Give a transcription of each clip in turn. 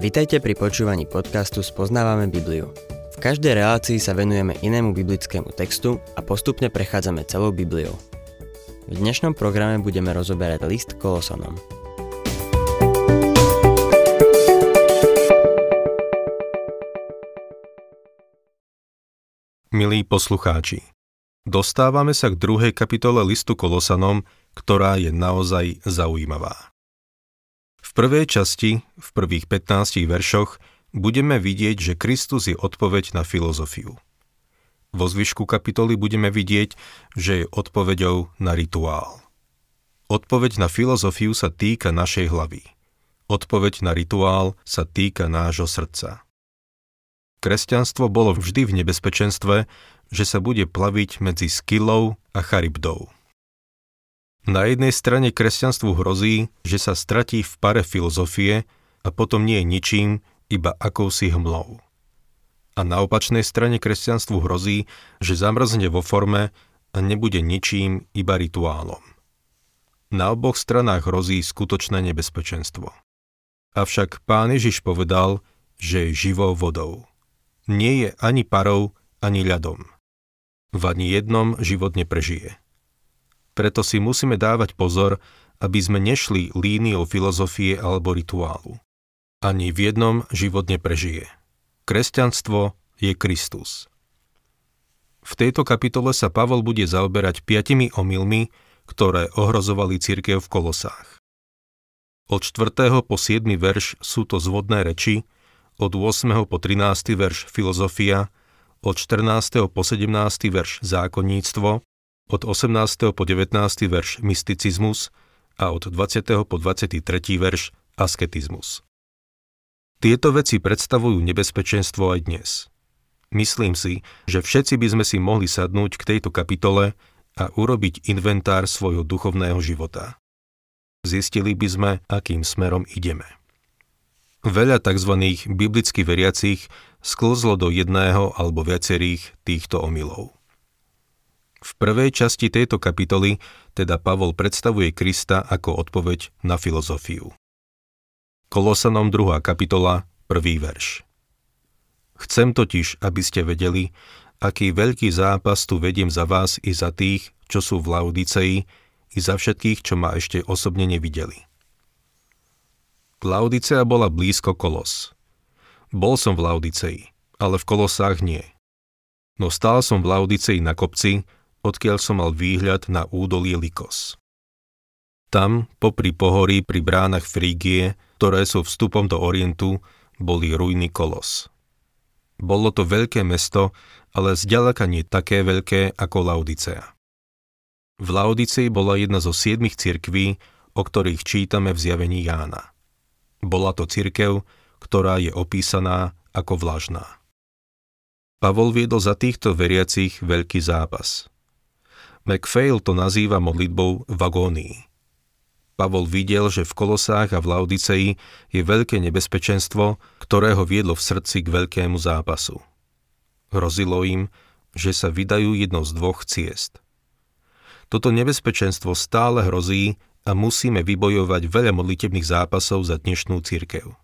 Vitajte pri počúvaní podcastu Spoznávame Bibliu. V každej relácii sa venujeme inému biblickému textu a postupne prechádzame celou Bibliou. V dnešnom programe budeme rozoberať list Kolosonom. Milí poslucháči, dostávame sa k druhej kapitole listu Kolosanom, ktorá je naozaj zaujímavá. V prvej časti, v prvých 15 veršoch, budeme vidieť, že Kristus je odpoveď na filozofiu. Vo zvyšku kapitoly budeme vidieť, že je odpoveďou na rituál. Odpoveď na filozofiu sa týka našej hlavy. Odpoveď na rituál sa týka nášho srdca. Kresťanstvo bolo vždy v nebezpečenstve, že sa bude plaviť medzi skylou a charybdou. Na jednej strane kresťanstvu hrozí, že sa stratí v pare filozofie a potom nie je ničím, iba akousi hmlou. A na opačnej strane kresťanstvu hrozí, že zamrzne vo forme a nebude ničím, iba rituálom. Na oboch stranách hrozí skutočné nebezpečenstvo. Avšak pán Ježiš povedal, že je živou vodou. Nie je ani parou, ani ľadom. V ani jednom život neprežije. Preto si musíme dávať pozor, aby sme nešli líniou filozofie alebo rituálu. Ani v jednom život neprežije. Kresťanstvo je Kristus. V tejto kapitole sa Pavol bude zaoberať piatimi omylmi, ktoré ohrozovali církev v Kolosách. Od 4. po 7. verš sú to zvodné reči, od 8. po 13. verš filozofia, od 14. po 17. verš zákonníctvo, od 18. po 19. verš mysticizmus a od 20. po 23. verš asketizmus. Tieto veci predstavujú nebezpečenstvo aj dnes. Myslím si, že všetci by sme si mohli sadnúť k tejto kapitole a urobiť inventár svojho duchovného života. Zistili by sme, akým smerom ideme. Veľa tzv. biblicky veriacich sklzlo do jedného alebo viacerých týchto omylov. V prvej časti tejto kapitoly teda Pavol predstavuje Krista ako odpoveď na filozofiu. Kolosanom 2. kapitola, 1. verš. Chcem totiž, aby ste vedeli, aký veľký zápas tu vediem za vás i za tých, čo sú v Laudicei, i za všetkých, čo ma ešte osobne nevideli. Laudicea bola blízko Kolos. Bol som v Laudicei, ale v Kolosách nie. No stál som v Laudicei na kopci, odkiaľ som mal výhľad na údolie Likos. Tam, popri pohorí pri bránach Frígie, ktoré sú vstupom do Orientu, boli ruiny Kolos. Bolo to veľké mesto, ale zďaleka nie také veľké ako Laodicea. V Laodicei bola jedna zo siedmých cirkví, o ktorých čítame v zjavení Jána. Bola to cirkev, ktorá je opísaná ako vlažná. Pavol viedol za týchto veriacich veľký zápas. McPhail to nazýva modlitbou v agónii. Pavol videl, že v Kolosách a v Laodicei je veľké nebezpečenstvo, ktoré ho viedlo v srdci k veľkému zápasu. Hrozilo im, že sa vydajú jednou z dvoch ciest. Toto nebezpečenstvo stále hrozí a musíme vybojovať veľa modlitebných zápasov za dnešnú církev.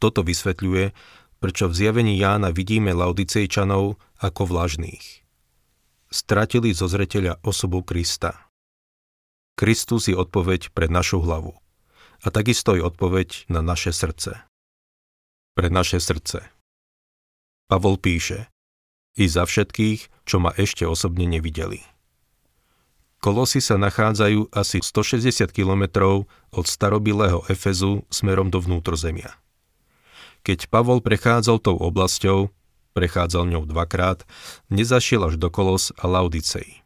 Toto vysvetľuje, prečo v zjavení Jána vidíme Laodicejčanov ako vlažných stratili zo zreteľa osobu Krista. Kristus je odpoveď pre našu hlavu a takisto je odpoveď na naše srdce. Pre naše srdce. Pavol píše, i za všetkých, čo ma ešte osobne nevideli. Kolosy sa nachádzajú asi 160 kilometrov od starobilého Efezu smerom do vnútrozemia. Keď Pavol prechádzal tou oblasťou, prechádzal ňou dvakrát, nezašiel až do Kolos a Laudicej.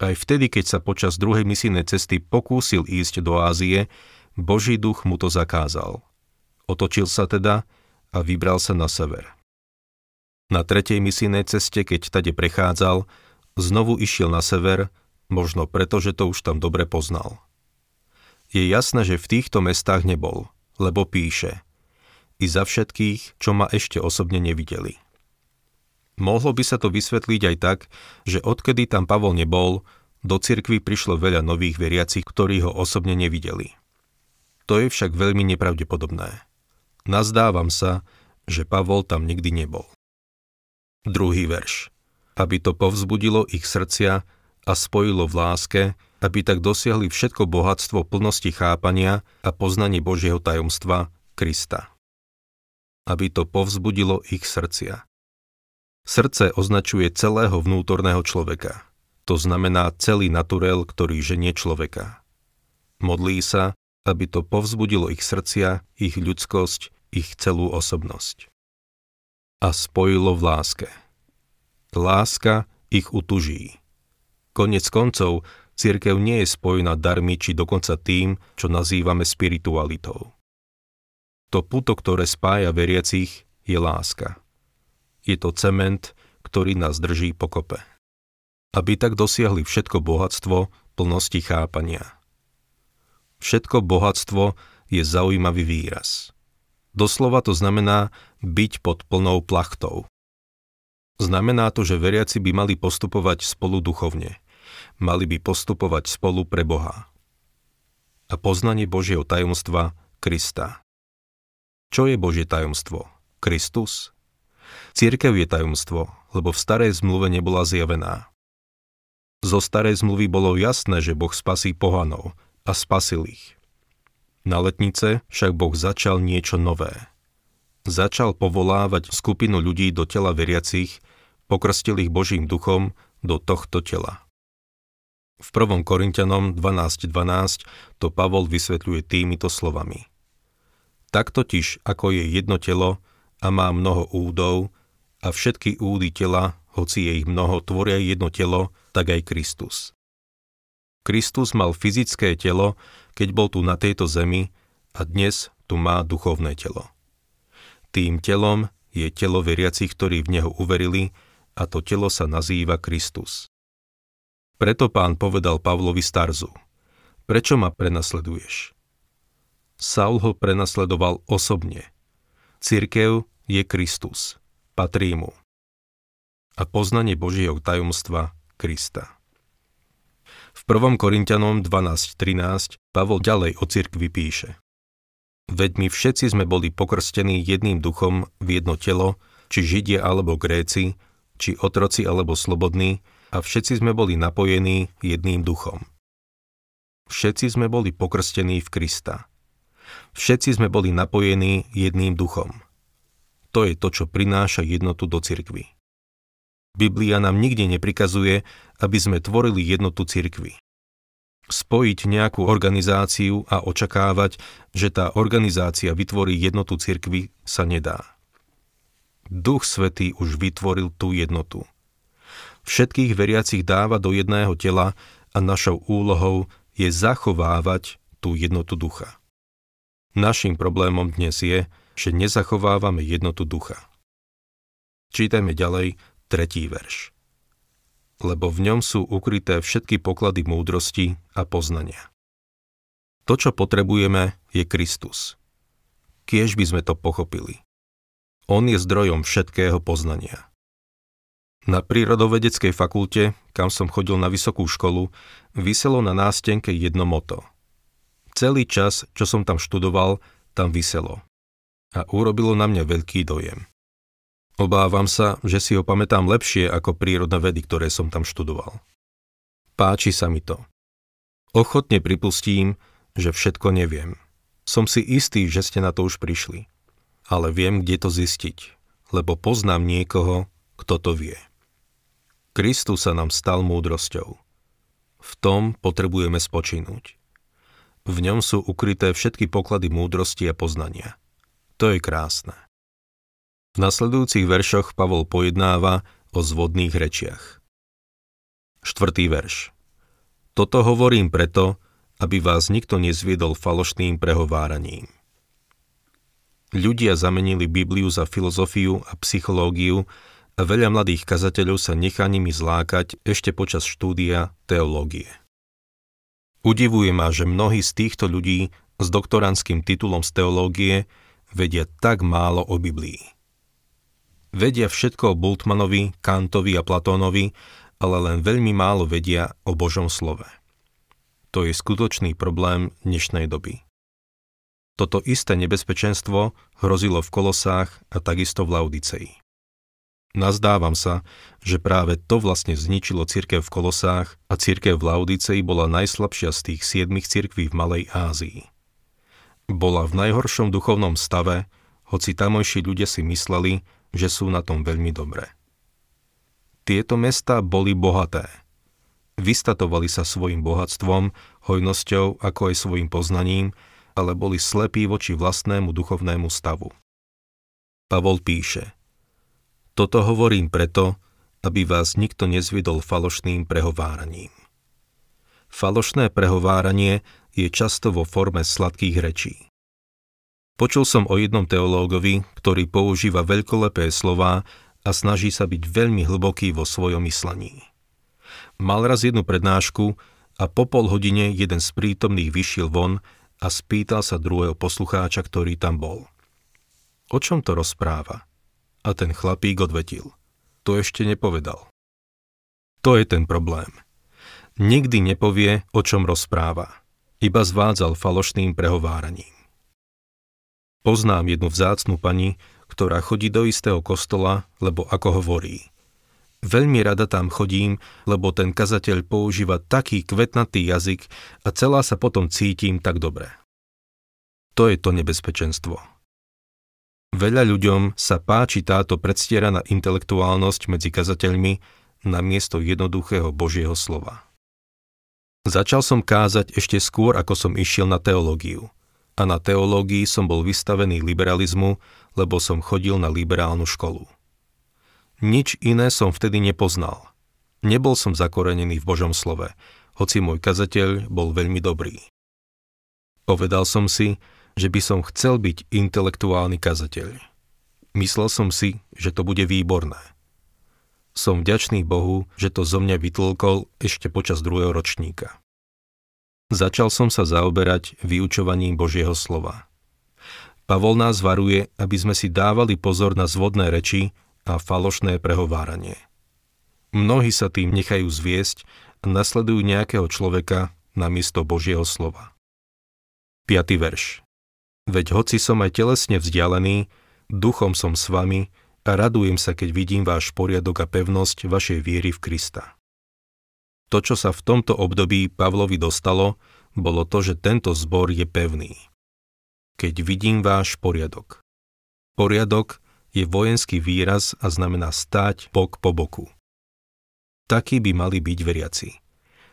Aj vtedy, keď sa počas druhej misijnej cesty pokúsil ísť do Ázie, Boží duch mu to zakázal. Otočil sa teda a vybral sa na sever. Na tretej misijnej ceste, keď tade prechádzal, znovu išiel na sever, možno preto, že to už tam dobre poznal. Je jasné, že v týchto mestách nebol, lebo píše i za všetkých, čo ma ešte osobne nevideli. Mohlo by sa to vysvetliť aj tak, že odkedy tam Pavol nebol, do cirkvy prišlo veľa nových veriacich, ktorí ho osobne nevideli. To je však veľmi nepravdepodobné. Nazdávam sa, že Pavol tam nikdy nebol. Druhý verš. Aby to povzbudilo ich srdcia a spojilo v láske, aby tak dosiahli všetko bohatstvo plnosti chápania a poznanie Božieho tajomstva Krista. Aby to povzbudilo ich srdcia. Srdce označuje celého vnútorného človeka. To znamená celý naturel, ktorý ženie človeka. Modlí sa, aby to povzbudilo ich srdcia, ich ľudskosť, ich celú osobnosť. A spojilo v láske. Láska ich utuží. Konec koncov, církev nie je spojená darmi či dokonca tým, čo nazývame spiritualitou. To puto, ktoré spája veriacich, je láska. Je to cement, ktorý nás drží pokope. Aby tak dosiahli všetko bohatstvo plnosti chápania. Všetko bohatstvo je zaujímavý výraz. Doslova to znamená byť pod plnou plachtou. Znamená to, že veriaci by mali postupovať spolu duchovne – mali by postupovať spolu pre Boha. A poznanie Božieho tajomstva Krista. Čo je Božie tajomstvo? Kristus? Církev je tajomstvo, lebo v starej zmluve nebola zjavená. Zo starej zmluvy bolo jasné, že Boh spasí pohanov a spasil ich. Na letnice však Boh začal niečo nové. Začal povolávať skupinu ľudí do tela veriacich, pokrstil ich Božím duchom do tohto tela. V 1. Korintianom 12.12 12 to Pavol vysvetľuje týmito slovami. Tak totiž, ako je jedno telo a má mnoho údov a všetky údy tela, hoci je ich mnoho, tvoria jedno telo, tak aj Kristus. Kristus mal fyzické telo, keď bol tu na tejto zemi a dnes tu má duchovné telo. Tým telom je telo veriacich, ktorí v Neho uverili a to telo sa nazýva Kristus. Preto pán povedal Pavlovi Starzu, prečo ma prenasleduješ? Saul ho prenasledoval osobne. Cirkev je Kristus, patrí mu. A poznanie Božieho tajomstva Krista. V 1. Korintianom 12.13 Pavol ďalej o cirkvi píše. Veď my všetci sme boli pokrstení jedným duchom v jedno telo, či Židia alebo Gréci, či otroci alebo slobodní, a všetci sme boli napojení jedným duchom. Všetci sme boli pokrstení v Krista. Všetci sme boli napojení jedným duchom. To je to, čo prináša jednotu do cirkvy. Biblia nám nikde neprikazuje, aby sme tvorili jednotu cirkvy. Spojiť nejakú organizáciu a očakávať, že tá organizácia vytvorí jednotu cirkvy, sa nedá. Duch Svetý už vytvoril tú jednotu – Všetkých veriacich dáva do jedného tela a našou úlohou je zachovávať tú jednotu ducha. Naším problémom dnes je, že nezachovávame jednotu ducha. Čítajme ďalej tretí verš. Lebo v ňom sú ukryté všetky poklady múdrosti a poznania. To, čo potrebujeme, je Kristus. Kiež by sme to pochopili. On je zdrojom všetkého poznania. Na prírodovedeckej fakulte, kam som chodil na vysokú školu, vyselo na nástenke jedno moto. Celý čas, čo som tam študoval, tam vyselo. A urobilo na mňa veľký dojem. Obávam sa, že si ho pamätám lepšie ako prírodné vedy, ktoré som tam študoval. Páči sa mi to. Ochotne pripustím, že všetko neviem. Som si istý, že ste na to už prišli. Ale viem, kde to zistiť, lebo poznám niekoho, kto to vie. Kristus sa nám stal múdrosťou. V tom potrebujeme spočinúť. V ňom sú ukryté všetky poklady múdrosti a poznania. To je krásne. V nasledujúcich veršoch Pavol pojednáva o zvodných rečiach. Štvrtý verš. Toto hovorím preto, aby vás nikto nezviedol falošným prehováraním. Ľudia zamenili Bibliu za filozofiu a psychológiu a veľa mladých kazateľov sa nechá nimi zlákať ešte počas štúdia teológie. Udivuje ma, že mnohí z týchto ľudí s doktorantským titulom z teológie vedia tak málo o Biblii. Vedia všetko o Bultmanovi, Kantovi a Platónovi, ale len veľmi málo vedia o Božom slove. To je skutočný problém dnešnej doby. Toto isté nebezpečenstvo hrozilo v Kolosách a takisto v Laudicei. Nazdávam sa, že práve to vlastne zničilo cirkev v Kolosách a cirkev v Laudicei bola najslabšia z tých siedmých cirkví v Malej Ázii. Bola v najhoršom duchovnom stave, hoci tamojší ľudia si mysleli, že sú na tom veľmi dobré. Tieto mesta boli bohaté. Vystatovali sa svojim bohatstvom, hojnosťou, ako aj svojim poznaním, ale boli slepí voči vlastnému duchovnému stavu. Pavol píše – toto hovorím preto, aby vás nikto nezviedol falošným prehováraním. Falošné prehováranie je často vo forme sladkých rečí. Počul som o jednom teológovi, ktorý používa veľkolepé slová a snaží sa byť veľmi hlboký vo svojom myslení. Mal raz jednu prednášku a po pol hodine jeden z prítomných vyšiel von a spýtal sa druhého poslucháča, ktorý tam bol. O čom to rozpráva? A ten chlapík odvetil. To ešte nepovedal. To je ten problém. Nikdy nepovie, o čom rozpráva. Iba zvádzal falošným prehováraním. Poznám jednu vzácnu pani, ktorá chodí do istého kostola, lebo ako hovorí. Veľmi rada tam chodím, lebo ten kazateľ používa taký kvetnatý jazyk a celá sa potom cítim tak dobre. To je to nebezpečenstvo. Veľa ľuďom sa páči táto predstieraná intelektuálnosť medzi kazateľmi na miesto jednoduchého Božieho slova. Začal som kázať ešte skôr, ako som išiel na teológiu. A na teológii som bol vystavený liberalizmu, lebo som chodil na liberálnu školu. Nič iné som vtedy nepoznal. Nebol som zakorenený v Božom slove, hoci môj kazateľ bol veľmi dobrý. Povedal som si, že by som chcel byť intelektuálny kazateľ. Myslel som si, že to bude výborné. Som vďačný Bohu, že to zo mňa vytlkol ešte počas druhého ročníka. Začal som sa zaoberať vyučovaním Božieho slova. Pavol nás varuje, aby sme si dávali pozor na zvodné reči a falošné prehováranie. Mnohí sa tým nechajú zviesť a nasledujú nejakého človeka namiesto Božieho slova. 5. verš Veď hoci som aj telesne vzdialený, duchom som s vami a radujem sa, keď vidím váš poriadok a pevnosť vašej viery v Krista. To, čo sa v tomto období Pavlovi dostalo, bolo to, že tento zbor je pevný. Keď vidím váš poriadok. Poriadok je vojenský výraz a znamená stáť bok po boku. Takí by mali byť veriaci.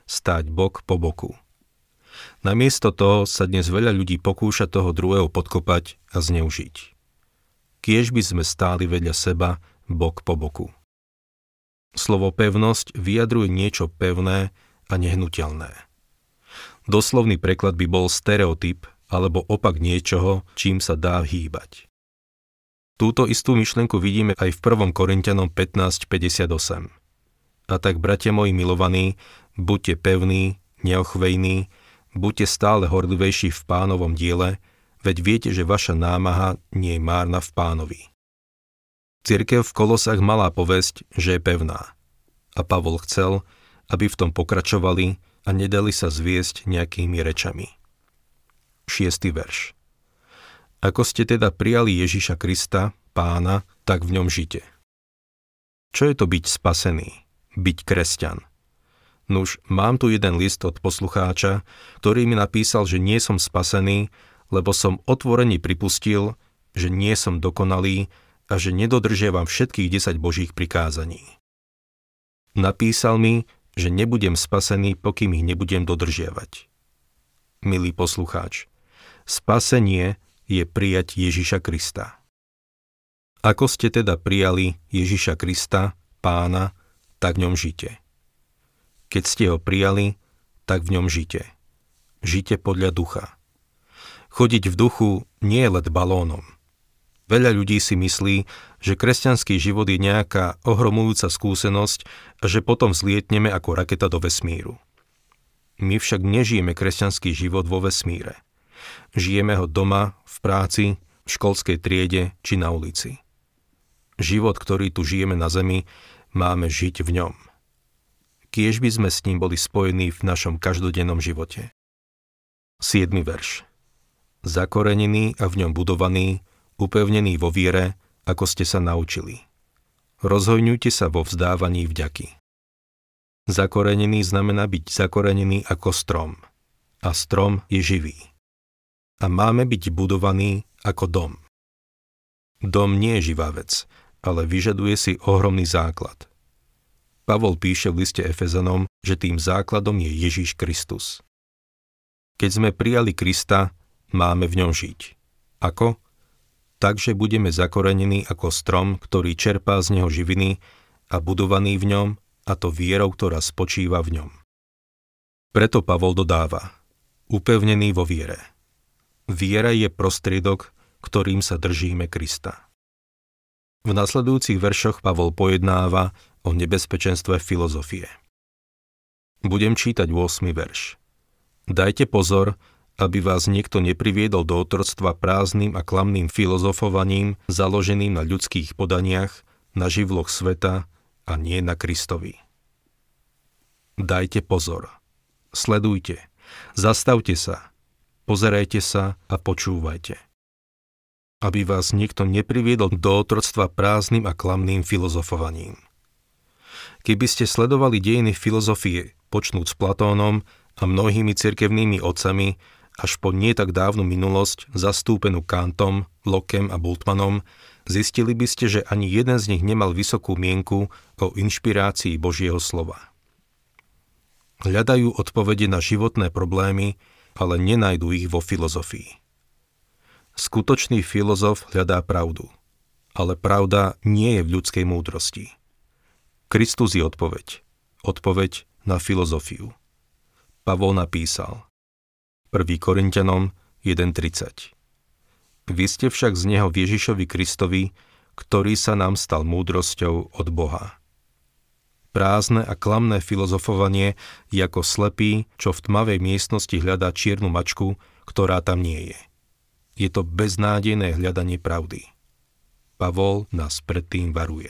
Stáť bok po boku. Namiesto toho sa dnes veľa ľudí pokúša toho druhého podkopať a zneužiť. Kiež by sme stáli vedľa seba, bok po boku. Slovo pevnosť vyjadruje niečo pevné a nehnuteľné. Doslovný preklad by bol stereotyp alebo opak niečoho, čím sa dá hýbať. Túto istú myšlenku vidíme aj v 1. Korintianom 15.58. A tak, bratia moji milovaní, buďte pevní, neochvejní, Buďte stále horlivejší v pánovom diele, veď viete, že vaša námaha nie je márna v pánovi. Cirkev v Kolosách malá povesť, že je pevná. A Pavol chcel, aby v tom pokračovali a nedali sa zviesť nejakými rečami. 6. verš Ako ste teda prijali Ježiša Krista, pána, tak v ňom žite. Čo je to byť spasený, byť kresťan – Nuž, mám tu jeden list od poslucháča, ktorý mi napísal, že nie som spasený, lebo som otvorene pripustil, že nie som dokonalý a že nedodržiavam všetkých 10 božích prikázaní. Napísal mi, že nebudem spasený, pokým ich nebudem dodržiavať. Milý poslucháč, spasenie je prijať Ježiša Krista. Ako ste teda prijali Ježiša Krista, pána, tak v ňom žite. Keď ste ho prijali, tak v ňom žite. Žite podľa ducha. Chodiť v duchu nie je let balónom. Veľa ľudí si myslí, že kresťanský život je nejaká ohromujúca skúsenosť a že potom zlietneme ako raketa do vesmíru. My však nežijeme kresťanský život vo vesmíre. Žijeme ho doma, v práci, v školskej triede či na ulici. Život, ktorý tu žijeme na zemi, máme žiť v ňom kiež by sme s ním boli spojení v našom každodennom živote. 7. verš zakorenený a v ňom budovaný, upevnený vo viere, ako ste sa naučili. Rozhojňujte sa vo vzdávaní vďaky. Zakorenený znamená byť zakorenený ako strom. A strom je živý. A máme byť budovaný ako dom. Dom nie je živá vec, ale vyžaduje si ohromný základ. Pavol píše v liste Efezanom, že tým základom je Ježíš Kristus. Keď sme prijali Krista, máme v ňom žiť. Ako? Takže budeme zakorenení ako strom, ktorý čerpá z neho živiny a budovaný v ňom, a to vierou, ktorá spočíva v ňom. Preto Pavol dodáva, upevnený vo viere. Viera je prostriedok, ktorým sa držíme Krista. V nasledujúcich veršoch Pavol pojednáva o nebezpečenstve filozofie. Budem čítať 8. verš. Dajte pozor, aby vás niekto nepriviedol do otroctva prázdnym a klamným filozofovaním založeným na ľudských podaniach, na živloch sveta a nie na Kristovi. Dajte pozor. Sledujte. Zastavte sa. Pozerajte sa a počúvajte. Aby vás niekto nepriviedol do otroctva prázdnym a klamným filozofovaním. Keby ste sledovali dejiny filozofie, počnúť s Platónom a mnohými cirkevnými otcami, až po nie tak dávnu minulosť, zastúpenú Kantom, Lokem a Bultmanom, zistili by ste, že ani jeden z nich nemal vysokú mienku o inšpirácii Božieho slova. Hľadajú odpovede na životné problémy, ale nenajdu ich vo filozofii. Skutočný filozof hľadá pravdu, ale pravda nie je v ľudskej múdrosti. Kristus je odpoveď. Odpoveď na filozofiu. Pavol napísal – 1. Korintianom 1.30. Vy ste však z neho Ježišovi Kristovi, ktorý sa nám stal múdrosťou od Boha. Prázdne a klamné filozofovanie je ako slepý, čo v tmavej miestnosti hľadá čiernu mačku, ktorá tam nie je. Je to beznádejné hľadanie pravdy. Pavol nás predtým varuje.